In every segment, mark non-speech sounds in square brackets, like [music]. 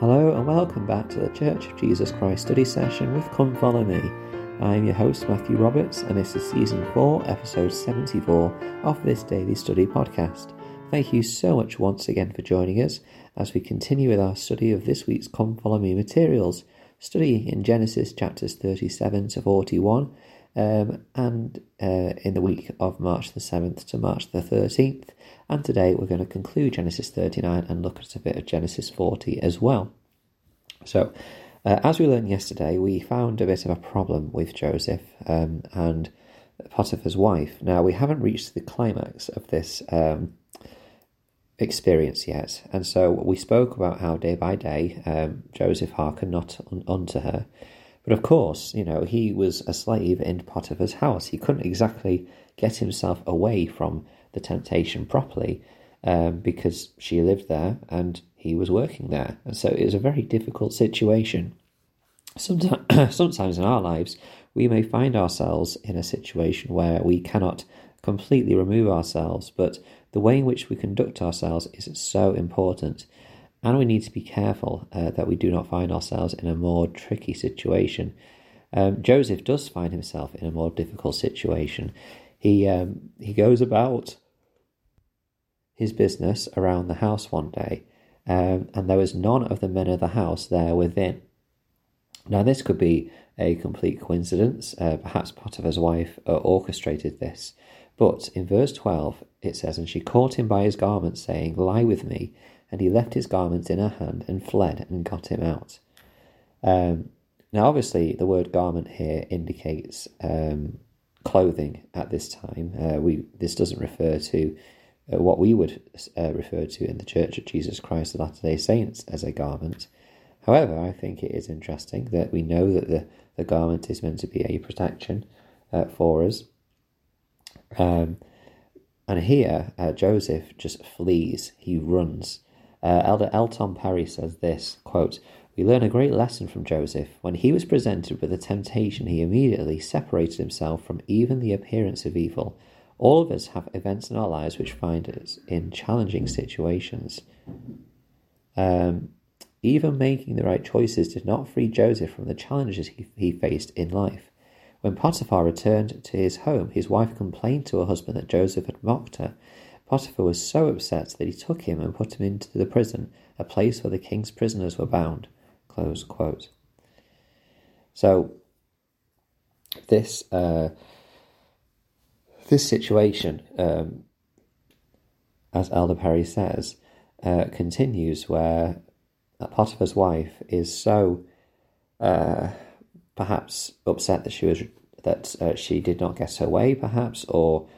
Hello and welcome back to the Church of Jesus Christ study session with Come Follow Me. I am your host Matthew Roberts and this is season 4, episode 74 of this daily study podcast. Thank you so much once again for joining us as we continue with our study of this week's Come Follow Me materials, study in Genesis chapters 37 to 41 um, and uh, in the week of March the 7th to March the 13th. And today we're going to conclude Genesis 39 and look at a bit of Genesis 40 as well. So, uh, as we learned yesterday, we found a bit of a problem with Joseph um, and Potiphar's wife. Now, we haven't reached the climax of this um, experience yet, and so we spoke about how day by day um, Joseph hearkened not un- unto her. But of course, you know, he was a slave in Potiphar's house. He couldn't exactly get himself away from the temptation properly um, because she lived there and he was working there. And so it was a very difficult situation. Sometimes, [coughs] sometimes in our lives, we may find ourselves in a situation where we cannot completely remove ourselves, but the way in which we conduct ourselves is so important. And we need to be careful uh, that we do not find ourselves in a more tricky situation. Um, Joseph does find himself in a more difficult situation. He um, he goes about his business around the house one day, um, and there was none of the men of the house there within. Now, this could be a complete coincidence. Uh, perhaps Potiphar's wife uh, orchestrated this. But in verse 12, it says, And she caught him by his garment, saying, Lie with me. And he left his garments in her hand and fled and got him out. Um, now, obviously, the word garment here indicates um, clothing at this time. Uh, we This doesn't refer to uh, what we would uh, refer to in the Church of Jesus Christ of Latter day Saints as a garment. However, I think it is interesting that we know that the, the garment is meant to be a protection uh, for us. Um, and here, uh, Joseph just flees, he runs. Uh, Elder L. Tom Perry says this quote, We learn a great lesson from Joseph. When he was presented with a temptation, he immediately separated himself from even the appearance of evil. All of us have events in our lives which find us in challenging situations. Um, even making the right choices did not free Joseph from the challenges he, he faced in life. When Potiphar returned to his home, his wife complained to her husband that Joseph had mocked her. Potiphar was so upset that he took him and put him into the prison, a place where the king's prisoners were bound. So, this uh, this situation, um, as Elder Perry says, uh, continues where Potiphar's wife is so uh, perhaps upset that she was that uh, she did not get her way, perhaps, or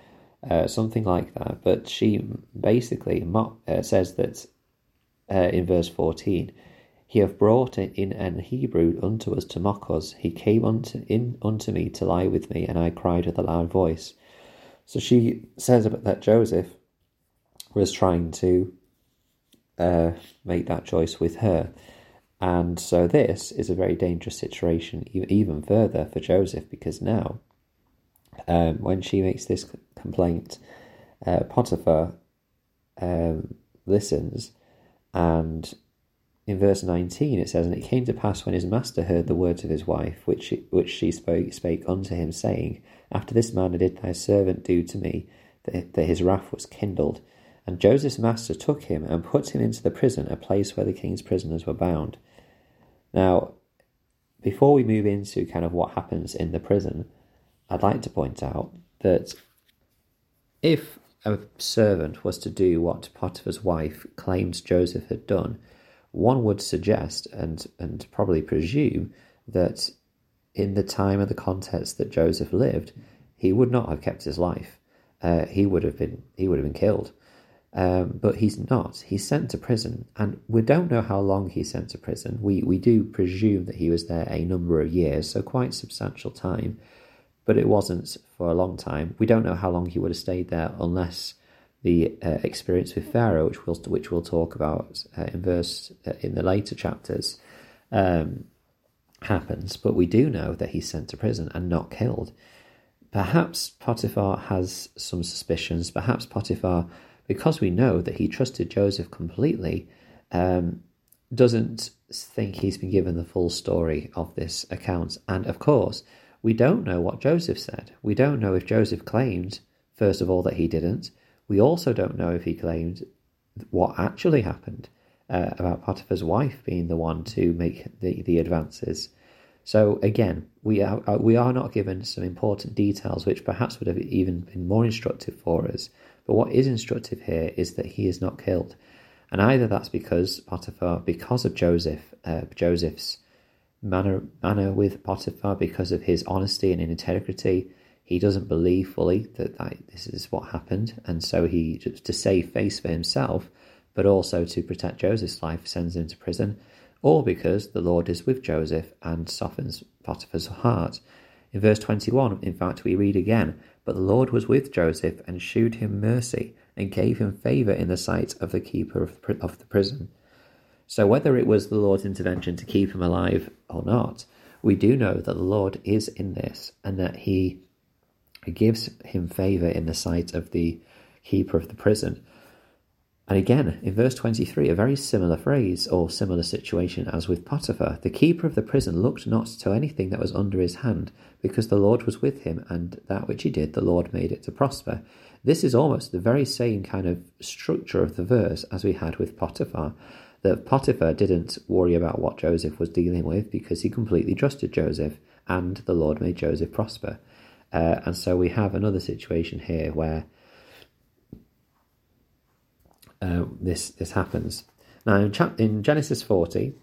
uh, something like that. But she basically uh, says that uh, in verse fourteen, "He hath brought in an Hebrew unto us to mock us. He came unto in unto me to lie with me, and I cried with a loud voice." So she says that Joseph was trying to uh, make that choice with her. And so this is a very dangerous situation, even further for Joseph, because now, um, when she makes this complaint, uh, Potiphar um, listens, and in verse 19 it says, And it came to pass when his master heard the words of his wife, which she, which she spoke, spake unto him, saying, After this manner did thy servant do to me, that, that his wrath was kindled. And Joseph's master took him and put him into the prison, a place where the king's prisoners were bound. Now, before we move into kind of what happens in the prison, I'd like to point out that if a servant was to do what Potiphar's wife claims Joseph had done, one would suggest and, and probably presume that in the time and the context that Joseph lived, he would not have kept his life. Uh, he would have been he would have been killed. Um, but he's not. He's sent to prison, and we don't know how long he's sent to prison. We we do presume that he was there a number of years, so quite substantial time, but it wasn't for a long time. We don't know how long he would have stayed there unless the uh, experience with Pharaoh, which we'll which we'll talk about uh, in verse uh, in the later chapters, um, happens. But we do know that he's sent to prison and not killed. Perhaps Potiphar has some suspicions. Perhaps Potiphar because we know that he trusted Joseph completely, um, doesn't think he's been given the full story of this account. And of course, we don't know what Joseph said. We don't know if Joseph claimed, first of all, that he didn't. We also don't know if he claimed what actually happened uh, about Potiphar's wife being the one to make the, the advances. So again, we are uh, we are not given some important details, which perhaps would have even been more instructive for us. But what is instructive here is that he is not killed, and either that's because Potiphar, because of Joseph, uh, Joseph's manner manner with Potiphar, because of his honesty and integrity, he doesn't believe fully that, that this is what happened, and so he to save face for himself, but also to protect Joseph's life, sends him to prison or because the Lord is with Joseph and softens Potiphar's heart. In verse 21, in fact, we read again, But the Lord was with Joseph and shewed him mercy and gave him favour in the sight of the keeper of the prison. So, whether it was the Lord's intervention to keep him alive or not, we do know that the Lord is in this and that he gives him favour in the sight of the keeper of the prison. And again, in verse 23, a very similar phrase or similar situation as with Potiphar. The keeper of the prison looked not to anything that was under his hand, because the Lord was with him, and that which he did, the Lord made it to prosper. This is almost the very same kind of structure of the verse as we had with Potiphar. That Potiphar didn't worry about what Joseph was dealing with because he completely trusted Joseph, and the Lord made Joseph prosper. Uh, and so we have another situation here where uh, this this happens. Now, in, chap- in Genesis 40,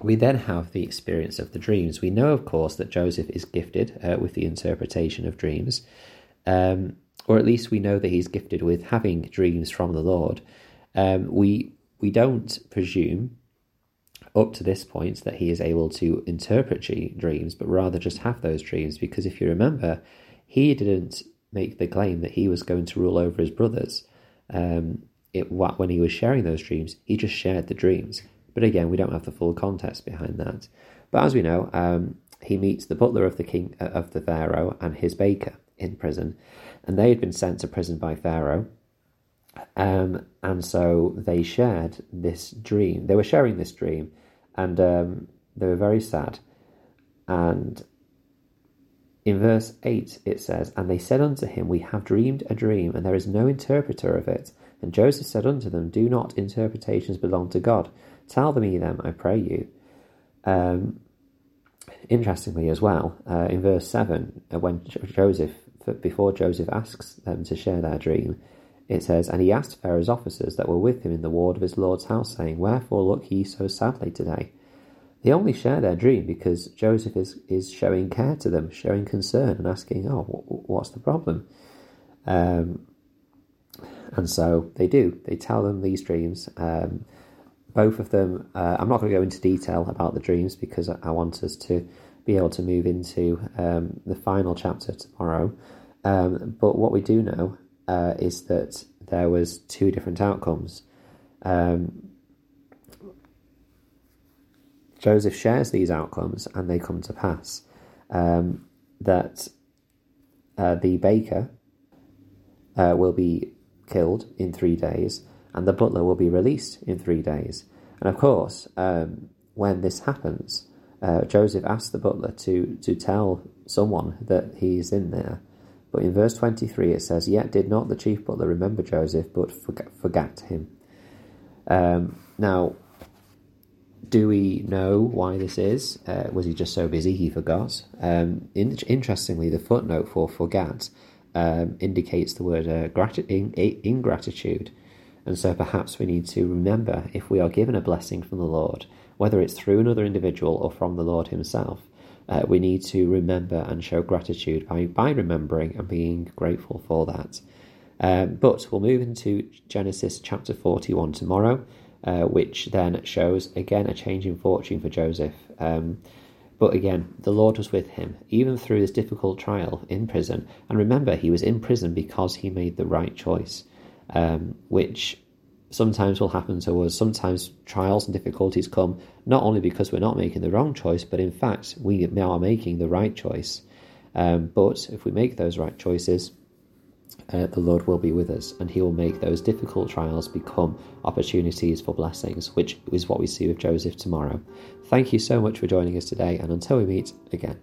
we then have the experience of the dreams. We know, of course, that Joseph is gifted uh, with the interpretation of dreams, um, or at least we know that he's gifted with having dreams from the Lord. Um, we we don't presume up to this point that he is able to interpret dreams, but rather just have those dreams. Because if you remember, he didn't make the claim that he was going to rule over his brothers. Um, it, when he was sharing those dreams, he just shared the dreams. But again, we don't have the full context behind that. But as we know, um, he meets the butler of the king uh, of the pharaoh and his baker in prison, and they had been sent to prison by pharaoh. Um, and so they shared this dream. They were sharing this dream, and um, they were very sad. And in verse 8 it says, And they said unto him, We have dreamed a dream, and there is no interpreter of it. And Joseph said unto them, Do not interpretations belong to God? Tell me them, I pray you. Um, interestingly, as well, uh, in verse 7, uh, when Joseph, before Joseph asks them to share their dream, it says, And he asked Pharaoh's officers that were with him in the ward of his Lord's house, saying, Wherefore look ye so sadly today? They only share their dream because Joseph is, is showing care to them, showing concern, and asking, Oh, what's the problem? Um, and so they do. They tell them these dreams. Um, both of them, uh, I'm not going to go into detail about the dreams because I want us to be able to move into um, the final chapter tomorrow. Um, but what we do know uh, is that there was two different outcomes. Um, Joseph shares these outcomes and they come to pass. Um, that uh, the baker uh, will be killed in three days, and the butler will be released in three days. And of course, um, when this happens, uh, Joseph asks the butler to, to tell someone that he is in there. But in verse 23 it says, Yet did not the chief butler remember Joseph, but forgot him. Um, now, do we know why this is? Uh, was he just so busy he forgot? Um, in, interestingly, the footnote for forgot um, indicates the word uh, grat- in- ingratitude. And so perhaps we need to remember if we are given a blessing from the Lord, whether it's through another individual or from the Lord Himself, uh, we need to remember and show gratitude by, by remembering and being grateful for that. Um, but we'll move into Genesis chapter 41 tomorrow, uh, which then shows again a change in fortune for Joseph. Um, but again, the Lord was with him, even through this difficult trial in prison. And remember, he was in prison because he made the right choice, um, which sometimes will happen to us. Sometimes trials and difficulties come not only because we're not making the wrong choice, but in fact, we now are making the right choice. Um, but if we make those right choices, uh, the Lord will be with us and He will make those difficult trials become opportunities for blessings, which is what we see with Joseph tomorrow. Thank you so much for joining us today, and until we meet again.